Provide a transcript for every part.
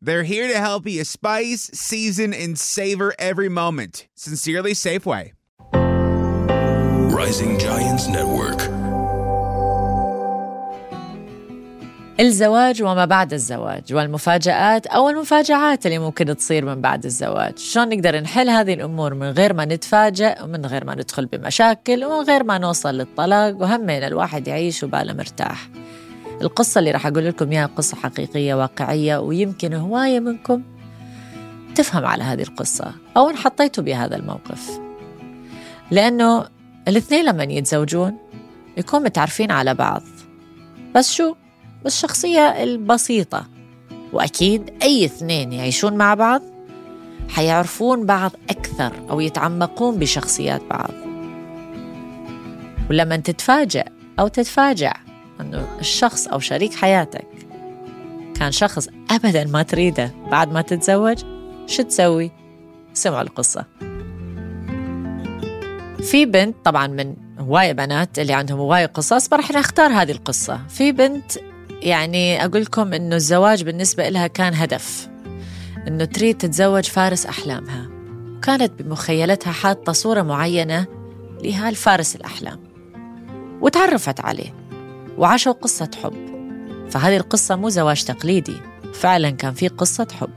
They're here to help you spice, season, and savor every moment. Sincerely, Safeway. Rising Giants Network. الزواج وما بعد الزواج والمفاجآت أو المفاجآت اللي ممكن تصير من بعد الزواج شلون نقدر نحل هذه الأمور من غير ما نتفاجأ ومن غير ما ندخل بمشاكل ومن غير ما نوصل للطلاق وهمين الواحد يعيش وباله مرتاح القصة اللي راح أقول لكم إياها قصة حقيقية واقعية ويمكن هواية منكم تفهم على هذه القصة أو انحطيتوا بهذا الموقف. لأنه الاثنين لما يتزوجون يكون متعرفين على بعض. بس شو؟ بالشخصية البسيطة. وأكيد أي اثنين يعيشون مع بعض حيعرفون بعض أكثر أو يتعمقون بشخصيات بعض. ولما تتفاجأ أو تتفاجأ أنه الشخص أو شريك حياتك كان شخص أبدا ما تريده بعد ما تتزوج شو تسوي؟ سمعوا القصة. في بنت طبعا من هواية بنات اللي عندهم هواية قصص فرح نختار هذه القصة. في بنت يعني أقول لكم إنه الزواج بالنسبة لها كان هدف إنه تريد تتزوج فارس أحلامها. وكانت بمخيلتها حاطة صورة معينة لهالفارس الأحلام وتعرفت عليه. وعاشوا قصة حب. فهذه القصة مو زواج تقليدي فعلا كان في قصة حب.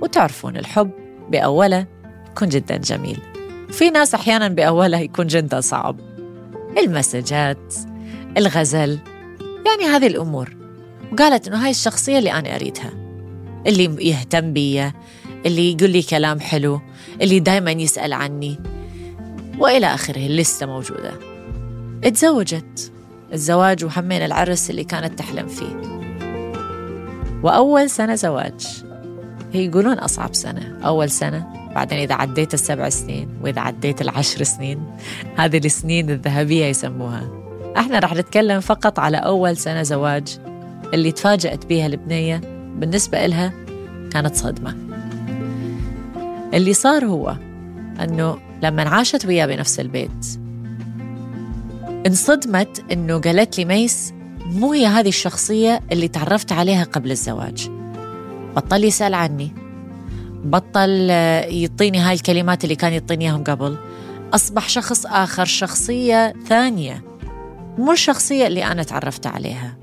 وتعرفون الحب بأوله يكون جدا جميل. في ناس أحيانا بأوله يكون جدا صعب. المسجات الغزل يعني هذه الأمور. وقالت إنه هاي الشخصية اللي أنا أريدها. اللي يهتم بي اللي يقول لي كلام حلو اللي دايما يسأل عني. وإلى آخره اللستة موجودة. اتزوجت. الزواج وحمين العرس اللي كانت تحلم فيه. وأول سنة زواج. هي يقولون أصعب سنة. أول سنة بعدين إذا عديت السبع سنين وإذا عديت العشر سنين هذه السنين الذهبية يسموها. إحنا رح نتكلم فقط على أول سنة زواج اللي تفاجأت بيها البنية. بالنسبة إلها كانت صدمة. اللي صار هو أنه لما عاشت وياه بنفس البيت انصدمت أنه قالت لي ميس مو هي هذه الشخصية اللي تعرفت عليها قبل الزواج. بطل يسأل عني. بطل يعطيني هاي الكلمات اللي كان يعطيني إياهم قبل. أصبح شخص آخر شخصية ثانية. مو الشخصية اللي أنا تعرفت عليها.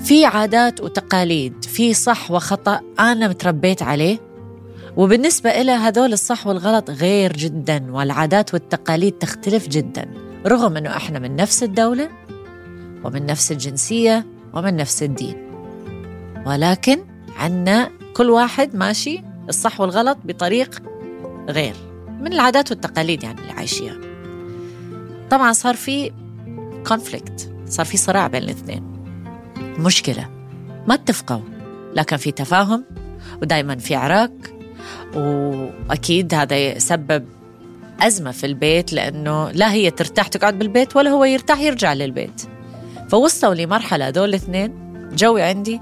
في عادات وتقاليد في صح وخطأ أنا متربيت عليه. وبالنسبة إلى هذول الصح والغلط غير جدا والعادات والتقاليد تختلف جدا. رغم أنه إحنا من نفس الدولة ومن نفس الجنسية ومن نفس الدين. ولكن عنا كل واحد ماشي الصح والغلط بطريق غير من العادات والتقاليد يعني اللي عايشيها. طبعا صار في كونفليكت صار في صراع بين الاثنين. مشكلة ما اتفقوا لكن في تفاهم ودائما في عراك وأكيد هذا سبب أزمة في البيت لأنه لا هي ترتاح تقعد بالبيت ولا هو يرتاح يرجع للبيت فوصلوا لمرحلة هذول الاثنين جوي عندي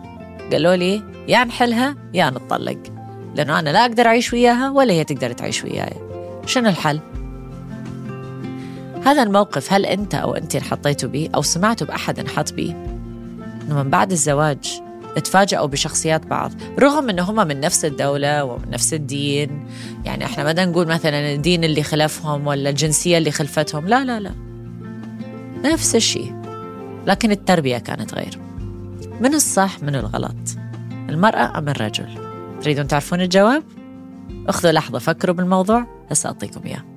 قالوا لي يا نحلها يا نتطلق لأنه أنا لا أقدر أعيش وياها ولا هي تقدر تعيش وياي شنو الحل؟ هذا الموقف هل أنت أو أنت انحطيتوا به أو سمعتوا بأحد انحط به؟ إنه من بعد الزواج تفاجئوا بشخصيات بعض رغم انه هم من نفس الدولة ومن نفس الدين. يعني إحنا ما نقول مثلا الدين اللي خلفهم ولا الجنسية اللي خلفتهم لا لا لا. نفس الشيء لكن التربية كانت غير. من الصح من الغلط. المرأة أم الرجل؟ تريدون تعرفون الجواب؟ اخذوا لحظة فكروا بالموضوع. هسه أعطيكم إياه.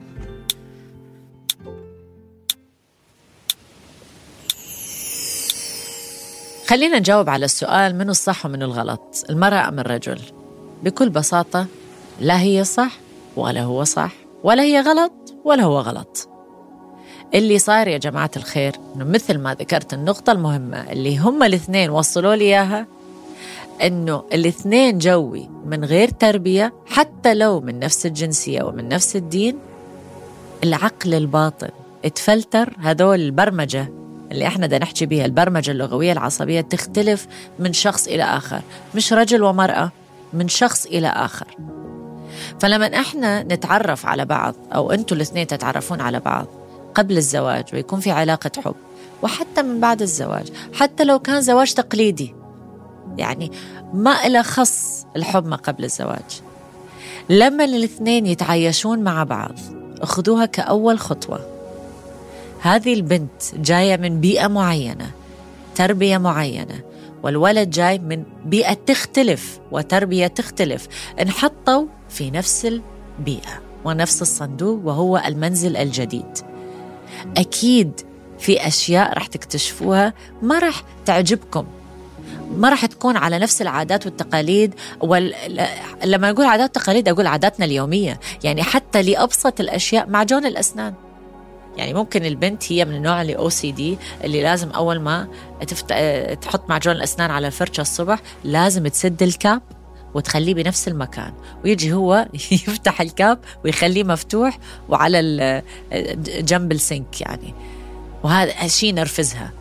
خلينا نجاوب على السؤال من الصح ومن الغلط؟ المرأة أم الرجل؟ بكل بساطة لا هي صح ولا هو صح ولا هي غلط ولا هو غلط. اللي صاير يا جماعة الخير إنه مثل ما ذكرت النقطة المهمة اللي هم الاثنين وصلوا لي إياها إنه الاثنين جوي من غير تربية حتى لو من نفس الجنسية ومن نفس الدين العقل الباطن. اتفلتر هذول البرمجة اللي إحنا بدنا نحكي بيها البرمجة اللغوية العصبية تختلف من شخص إلى آخر مش رجل ومرأة من شخص إلى آخر. فلما إحنا نتعرف على بعض أو أنتوا الاثنين تتعرفون على بعض قبل الزواج ويكون في علاقة حب وحتى من بعد الزواج حتى لو كان زواج تقليدي يعني ما إلى خص الحب ما قبل الزواج. لما الاثنين يتعايشون مع بعض اخذوها كأول خطوة. هذه البنت جاية من بيئة معينة تربية معينة والولد جاي من بيئة تختلف وتربية تختلف. انحطوا في نفس البيئة ونفس الصندوق وهو المنزل الجديد. أكيد في أشياء رح تكتشفوها ما رح تعجبكم. ما راح تكون على نفس العادات والتقاليد وال... لما أقول عادات وتقاليد أقول عاداتنا اليومية. يعني حتى لأبسط الأشياء معجون الأسنان. يعني ممكن البنت هي من النوع اللي أو سي دي اللي لازم أول ما تفت... تحط معجون الأسنان على الفرشة الصبح لازم تسد الكاب وتخليه بنفس المكان ويجي هو يفتح الكاب ويخليه مفتوح وعلى جنب السنك يعني وهذا شيء نرفزها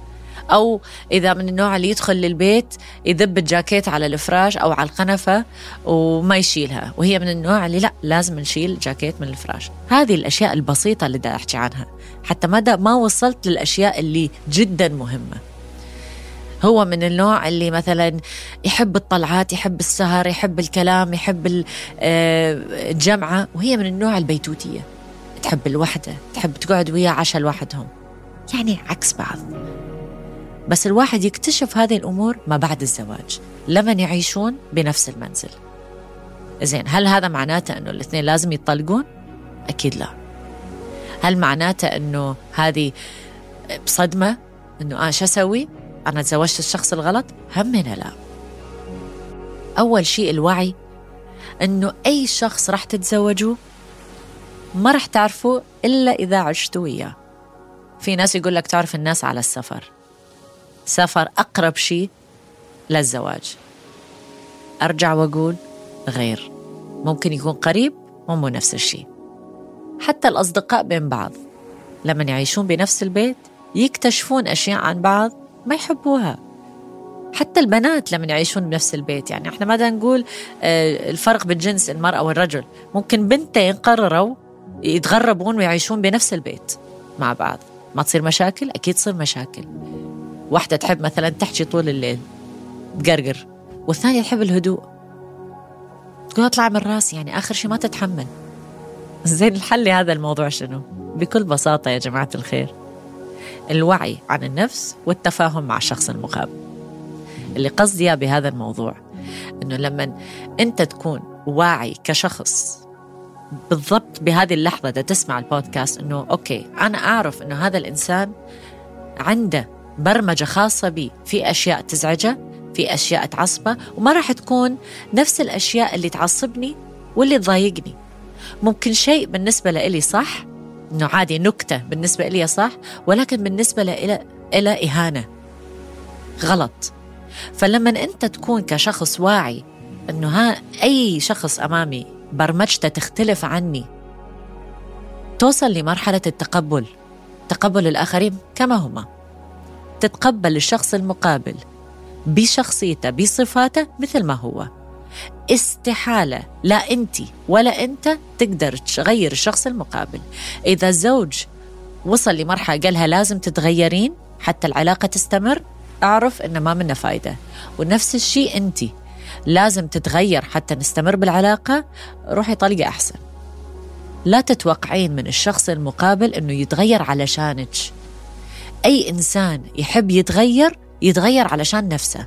أو إذا من النوع اللي يدخل للبيت يذب الجاكيت على الفراش أو على القنفة وما يشيلها. وهي من النوع اللي لا لازم نشيل جاكيت من الفراش. هذه الأشياء البسيطة اللي بدي أحكي عنها. حتى ما ما وصلت للأشياء اللي جدا مهمة. هو من النوع اللي مثلا يحب الطلعات يحب السهر يحب الكلام يحب آه، الجمعة. وهي من النوع البيتوتية. تحب الوحدة تحب تقعد وياه عشاء لوحدهم. يعني عكس بعض. بس الواحد يكتشف هذه الأمور ما بعد الزواج. لمن يعيشون بنفس المنزل. زين هل هذا معناته أنه الاثنين لازم يطلقون؟ أكيد لا. هل معناته أنه هذه بصدمة؟ أنه آه شو أسوي؟ أنا تزوجت الشخص الغلط؟ همنا لا. أول شيء الوعي أنه أي شخص راح تتزوجوه ما راح تعرفوه إلا إذا عشتوا وياه. في ناس يقول لك تعرف الناس على السفر. سفر أقرب شيء للزواج. أرجع وأقول غير. ممكن يكون قريب ومو نفس الشيء حتى الأصدقاء بين بعض لما يعيشون بنفس البيت يكتشفون أشياء عن بعض ما يحبوها. حتى البنات لما يعيشون بنفس البيت يعني إحنا ماذا نقول آه، الفرق بالجنس المرأة والرجل. ممكن بنتين قرروا يتغربون ويعيشون بنفس البيت مع بعض. ما تصير مشاكل؟ أكيد تصير مشاكل. واحدة تحب مثلا تحكي طول الليل تقرقر والثانية تحب الهدوء. تقول اطلع من راسي يعني آخر شيء ما تتحمل. زين الحل لهذا الموضوع شنو؟ بكل بساطة يا جماعة الخير. الوعي عن النفس والتفاهم مع الشخص المقابل اللي قصدي بهذا الموضوع إنه لما أنت تكون واعي كشخص بالضبط بهذه اللحظة ده تسمع البودكاست إنه أوكي أنا أعرف إنه هذا الإنسان عنده برمجة خاصة بي. في أشياء تزعجه في أشياء تعصبه وما راح تكون نفس الأشياء اللي تعصبني واللي تضايقني. ممكن شيء بالنسبة لإلي صح إنه عادي نكتة بالنسبة إلي صح ولكن بالنسبة لإلي إلى إهانة. غلط. فلما أنت تكون كشخص واعي إنه ها أي شخص أمامي برمجته تختلف عني توصل لمرحلة التقبل. تقبل الآخرين كما هما. تتقبل الشخص المقابل بشخصيته بصفاته مثل ما هو. استحالة لا أنت ولا أنت تقدر تغير الشخص المقابل. إذا الزوج وصل لمرحلة قالها لازم تتغيرين حتى العلاقة تستمر أعرف إن ما منه فايدة. ونفس الشيء أنت لازم تتغير حتى نستمر بالعلاقة روحي طلقة أحسن. لا تتوقعين من الشخص المقابل أنه يتغير علشانك. أي إنسان يحب يتغير يتغير علشان نفسه.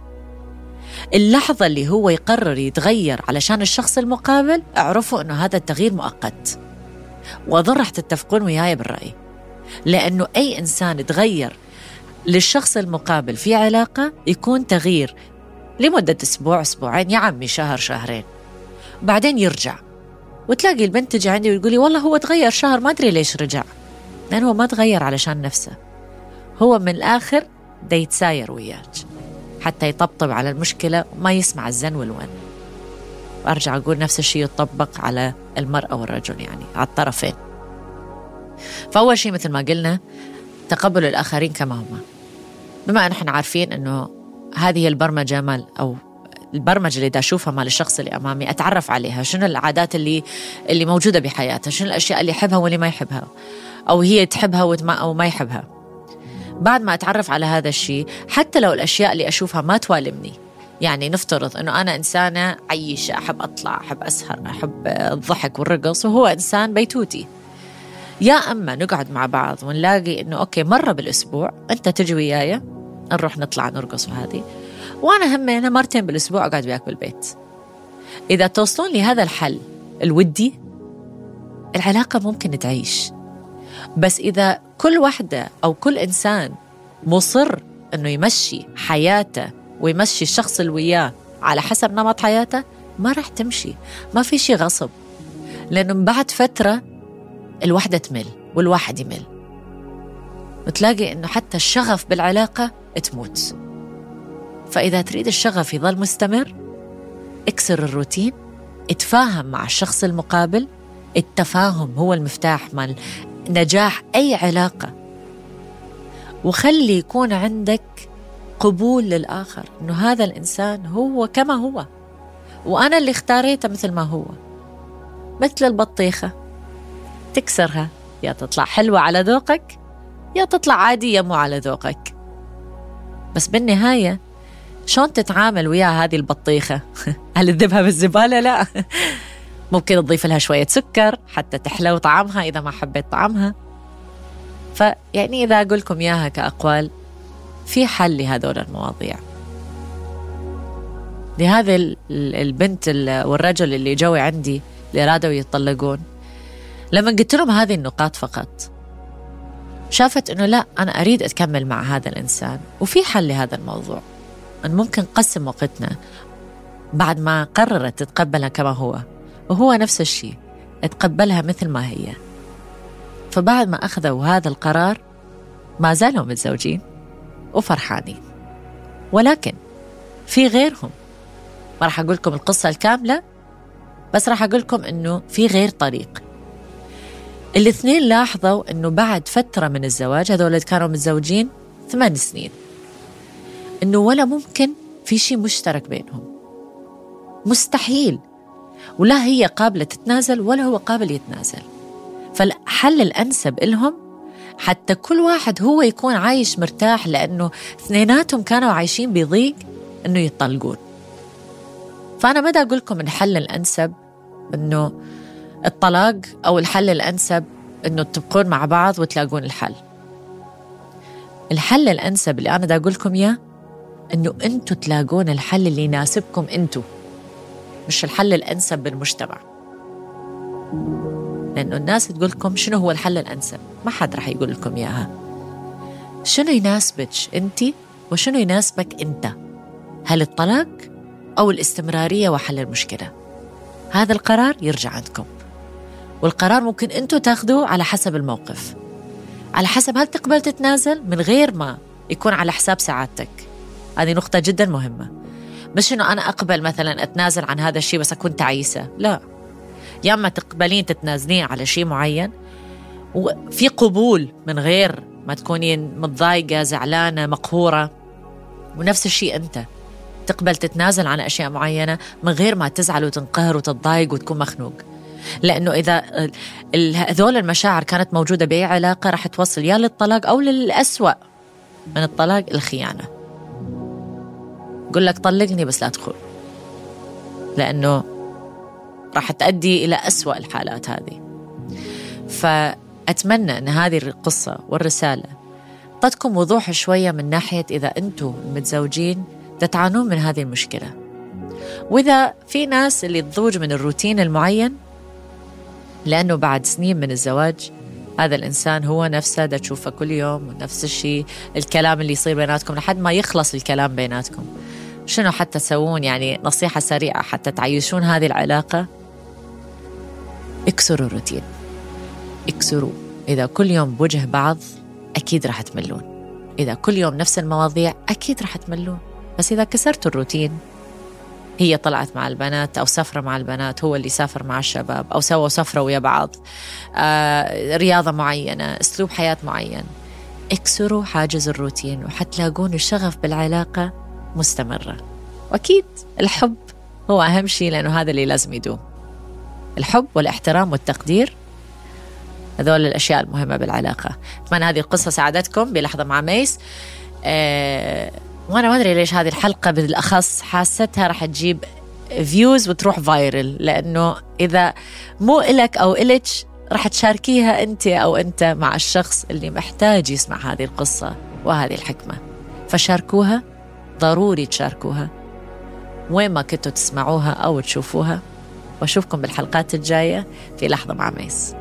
اللحظة اللي هو يقرر يتغير علشان الشخص المقابل اعرفوا أنه هذا التغيير مؤقت. وأظن رح تتفقون وياي بالرأي. لأنه أي إنسان يتغير للشخص المقابل في علاقة يكون تغيير لمدة أسبوع أسبوعين يا عمي شهر شهرين. بعدين يرجع. وتلاقي البنت تجي عندي وتقولي والله هو تغير شهر ما أدري ليش رجع. لأنه هو ما تغير علشان نفسه. هو من الآخر دا يتساير وياك. حتى يطبطب على المشكلة وما يسمع الزن والون. وأرجع أقول نفس الشيء يطبق على المرأة والرجل يعني على الطرفين. فأول شيء مثل ما قلنا تقبل الآخرين كما هم بما أن إحنا عارفين أنه هذه البرمجة مال أو البرمجة اللي دا أشوفها مال الشخص اللي أمامي أتعرف عليها شنو العادات اللي اللي موجودة بحياتها شنو الأشياء اللي يحبها واللي ما يحبها أو هي تحبها أو ما يحبها. بعد ما أتعرف على هذا الشيء حتى لو الأشياء اللي أشوفها ما توالمني. يعني نفترض إنه أنا إنسانة عيشه أحب أطلع أحب أسهر أحب الضحك والرقص وهو إنسان بيتوتي. يا أما نقعد مع بعض ونلاقي إنه أوكي مرة بالأسبوع أنت تجي وياي نروح نطلع نرقص وهذه وأنا همينه مرتين بالأسبوع أقعد وياك بالبيت. إذا توصلون لهذا الحل الودي العلاقة ممكن تعيش. بس إذا كل وحده أو كل إنسان مصر إنه يمشي حياته ويمشي الشخص اللي وياه على حسب نمط حياته ما راح تمشي ما في شيء غصب. لأنه بعد فترة الوحدة تمل والواحد يمل. وتلاقي إنه حتى الشغف بالعلاقة تموت. فإذا تريد الشغف يظل مستمر اكسر الروتين اتفاهم مع الشخص المقابل التفاهم هو المفتاح مال نجاح أي علاقة. وخلي يكون عندك قبول للآخر إنه هذا الإنسان هو كما هو. وأنا اللي اختاريته مثل ما هو. مثل البطيخة. تكسرها. يا تطلع حلوة على ذوقك يا تطلع عادية مو على ذوقك. بس بالنهاية شلون تتعامل ويا هذه البطيخة؟ هل تذبها بالزبالة؟ لا. ممكن تضيف لها شوية سكر حتى تحلو طعمها إذا ما حبيت طعمها. فيعني إذا أقول لكم إياها كأقوال في حل لهذول المواضيع. لهذه البنت والرجل اللي جوي عندي اللي رادوا يتطلقون لما قلت لهم هذه النقاط فقط شافت إنه لا أنا أريد أتكمل مع هذا الإنسان وفي حل لهذا الموضوع. أن ممكن نقسم وقتنا بعد ما قررت تتقبلها كما هو. وهو نفس الشيء تقبلها مثل ما هي. فبعد ما أخذوا هذا القرار ما زالوا متزوجين وفرحانين. ولكن في غيرهم ما راح أقول لكم القصة الكاملة بس راح أقول لكم إنه في غير طريق. الاثنين لاحظوا إنه بعد فترة من الزواج هذول كانوا متزوجين ثمان سنين إنه ولا ممكن في شيء مشترك بينهم. مستحيل. ولا هي قابلة تتنازل ولا هو قابل يتنازل. فالحل الأنسب لهم حتى كل واحد هو يكون عايش مرتاح لأنه اثنيناتهم كانوا عايشين بضيق إنه يطلقون. فأنا ما أقول لكم الحل الأنسب إنه الطلاق أو الحل الأنسب إنه تبقون مع بعض وتلاقون الحل. الحل الأنسب اللي أنا دا أقول لكم إياه إنه أنتم تلاقون الحل اللي يناسبكم أنتم مش الحل الأنسب بالمجتمع. لأنه الناس تقول لكم شنو هو الحل الأنسب؟ ما حد رح يقول لكم إياها. شنو يناسبك أنت وشنو يناسبك أنت؟ هل الطلاق أو الاستمرارية وحل المشكلة؟ هذا القرار يرجع عندكم. والقرار ممكن أنتم تاخذوه على حسب الموقف. على حسب هل تقبل تتنازل من غير ما يكون على حساب سعادتك. هذه نقطة جدا مهمة. مش انه أنا أقبل مثلا أتنازل عن هذا الشيء بس أكون تعيسة. لا. يا أما تقبلين تتنازلين على شيء معين وفي قبول من غير ما تكونين متضايقة زعلانة مقهورة. ونفس الشيء أنت. تقبل تتنازل عن أشياء معينة من غير ما تزعل وتنقهر وتتضايق وتكون مخنوق. لأنه إذا هذول المشاعر كانت موجودة بأي علاقة راح توصل يا للطلاق أو للأسوأ من الطلاق الخيانه يقول لك طلقني بس لا تدخل لأنه راح تؤدي إلى أسوأ الحالات هذه. فأتمنى أن هذه القصة والرسالة تعطيكم وضوح شوية من ناحية إذا أنتم متزوجين تتعانون من هذه المشكلة. وإذا في ناس اللي تضوج من الروتين المعين لأنه بعد سنين من الزواج هذا الإنسان هو نفسه دا تشوفه كل يوم ونفس الشيء الكلام اللي يصير بيناتكم لحد ما يخلص الكلام بيناتكم. شنو حتى تسوون؟ يعني نصيحة سريعة حتى تعيشون هذه العلاقة؟ اكسروا الروتين. اكسروا. إذا كل يوم بوجه بعض أكيد راح تملون. إذا كل يوم نفس المواضيع أكيد راح تملون. بس إذا كسرتوا الروتين هي طلعت مع البنات أو سافرة مع البنات هو اللي سافر مع الشباب أو سووا سفرة ويا بعض. آه، رياضة معينة أسلوب حياة معين. اكسروا حاجز الروتين وحتلاقون الشغف بالعلاقة مستمرة. وأكيد الحب هو أهم شيء لأنه هذا اللي لازم يدوم. الحب والاحترام والتقدير هذول الأشياء المهمة بالعلاقة. أتمنى هذه القصة ساعدتكم بلحظة مع ميس. أه وأنا ما أدري ليش هذه الحلقة بالأخص حاستها راح تجيب views وتروح viral لأنه إذا مو إلك أو إلك راح تشاركيها أنت أو أنت مع الشخص اللي محتاج يسمع هذه القصة وهذه الحكمة. فشاركوها ضروري تشاركوها. وين ما كنتوا تسمعوها أو تشوفوها. وأشوفكم بالحلقات الجاية في لحظة مع ميس.